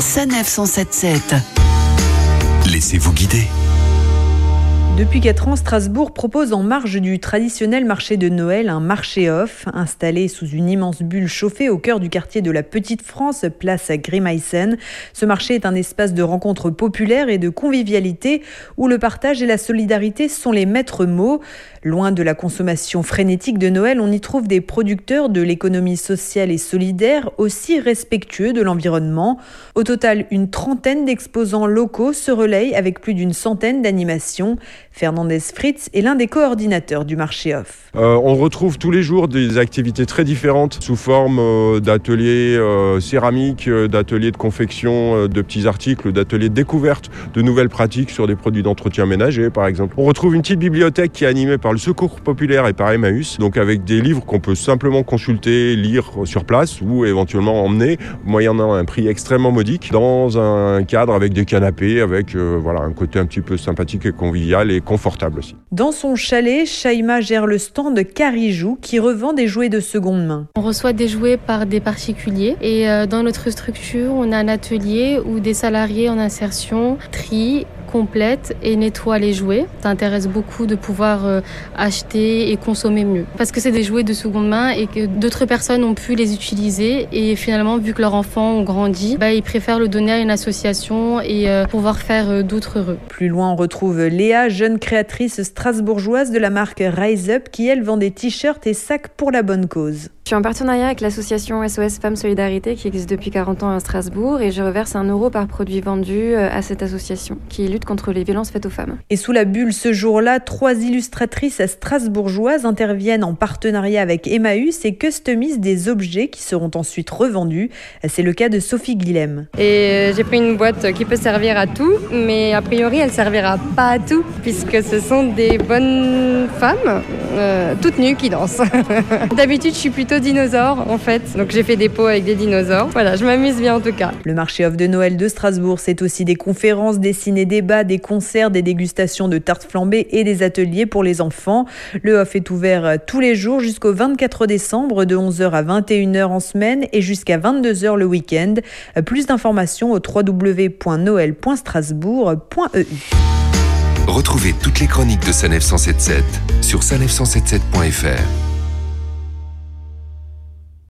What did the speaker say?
Sanef 177. Laissez-vous guider. Depuis 4 ans, Strasbourg propose en marge du traditionnel marché de Noël un marché off, installé sous une immense bulle chauffée au cœur du quartier de la Petite France, place Grimeissen. Ce marché est un espace de rencontre populaire et de convivialité où le partage et la solidarité sont les maîtres mots. Loin de la consommation frénétique de Noël, on y trouve des producteurs de l'économie sociale et solidaire aussi respectueux de l'environnement. Au total, une trentaine d'exposants locaux se relayent avec plus d'une centaine d'animations. Fernandez Fritz est l'un des coordinateurs du marché off. Euh, on retrouve tous les jours des activités très différentes sous forme euh, d'ateliers euh, céramiques, d'ateliers de confection de petits articles, d'ateliers de découverte de nouvelles pratiques sur des produits d'entretien ménager par exemple. On retrouve une petite bibliothèque qui est animée par le Secours populaire et par Emmaüs, donc avec des livres qu'on peut simplement consulter, lire sur place ou éventuellement emmener, moyennant un prix extrêmement modique, dans un cadre avec des canapés, avec voilà un côté un petit peu sympathique et convivial confortable aussi. Dans son chalet, Shaima gère le stand Carijou qui revend des jouets de seconde main. On reçoit des jouets par des particuliers et euh, dans notre structure, on a un atelier où des salariés en insertion trient complète et nettoie les jouets. Ça intéresse beaucoup de pouvoir euh, acheter et consommer mieux. Parce que c'est des jouets de seconde main et que d'autres personnes ont pu les utiliser et finalement, vu que leurs enfants ont grandi, bah, ils préfèrent le donner à une association et euh, pouvoir faire euh, d'autres heureux. Plus loin, on retrouve Léa, jeune créatrice strasbourgeoise de la marque Rise Up qui, elle, vend des t-shirts et sacs pour la bonne cause. Je suis en partenariat avec l'association SOS Femmes Solidarité qui existe depuis 40 ans à Strasbourg et je reverse un euro par produit vendu à cette association qui lutte contre les violences faites aux femmes. Et sous la bulle ce jour-là, trois illustratrices strasbourgeoises interviennent en partenariat avec Emmaüs et customisent des objets qui seront ensuite revendus. C'est le cas de Sophie Guilhem. Et j'ai pris une boîte qui peut servir à tout, mais a priori elle servira pas à tout puisque ce sont des bonnes femmes euh, toutes nues qui dansent. D'habitude je suis plutôt dinosaure en fait, donc j'ai fait des pots avec des dinosaures. Voilà, je m'amuse bien en tout cas. Le marché off de Noël de Strasbourg, c'est aussi des conférences, des ciné-débats, des concerts, des dégustations de tartes flambées et des ateliers pour les enfants. Le off est ouvert tous les jours jusqu'au 24 décembre de 11h à 21h en semaine et jusqu'à 22h le week-end. Plus d'informations au www.noël.strasbourg.eu. Retrouvez toutes les chroniques de Sanef 177 sur sanef177.fr.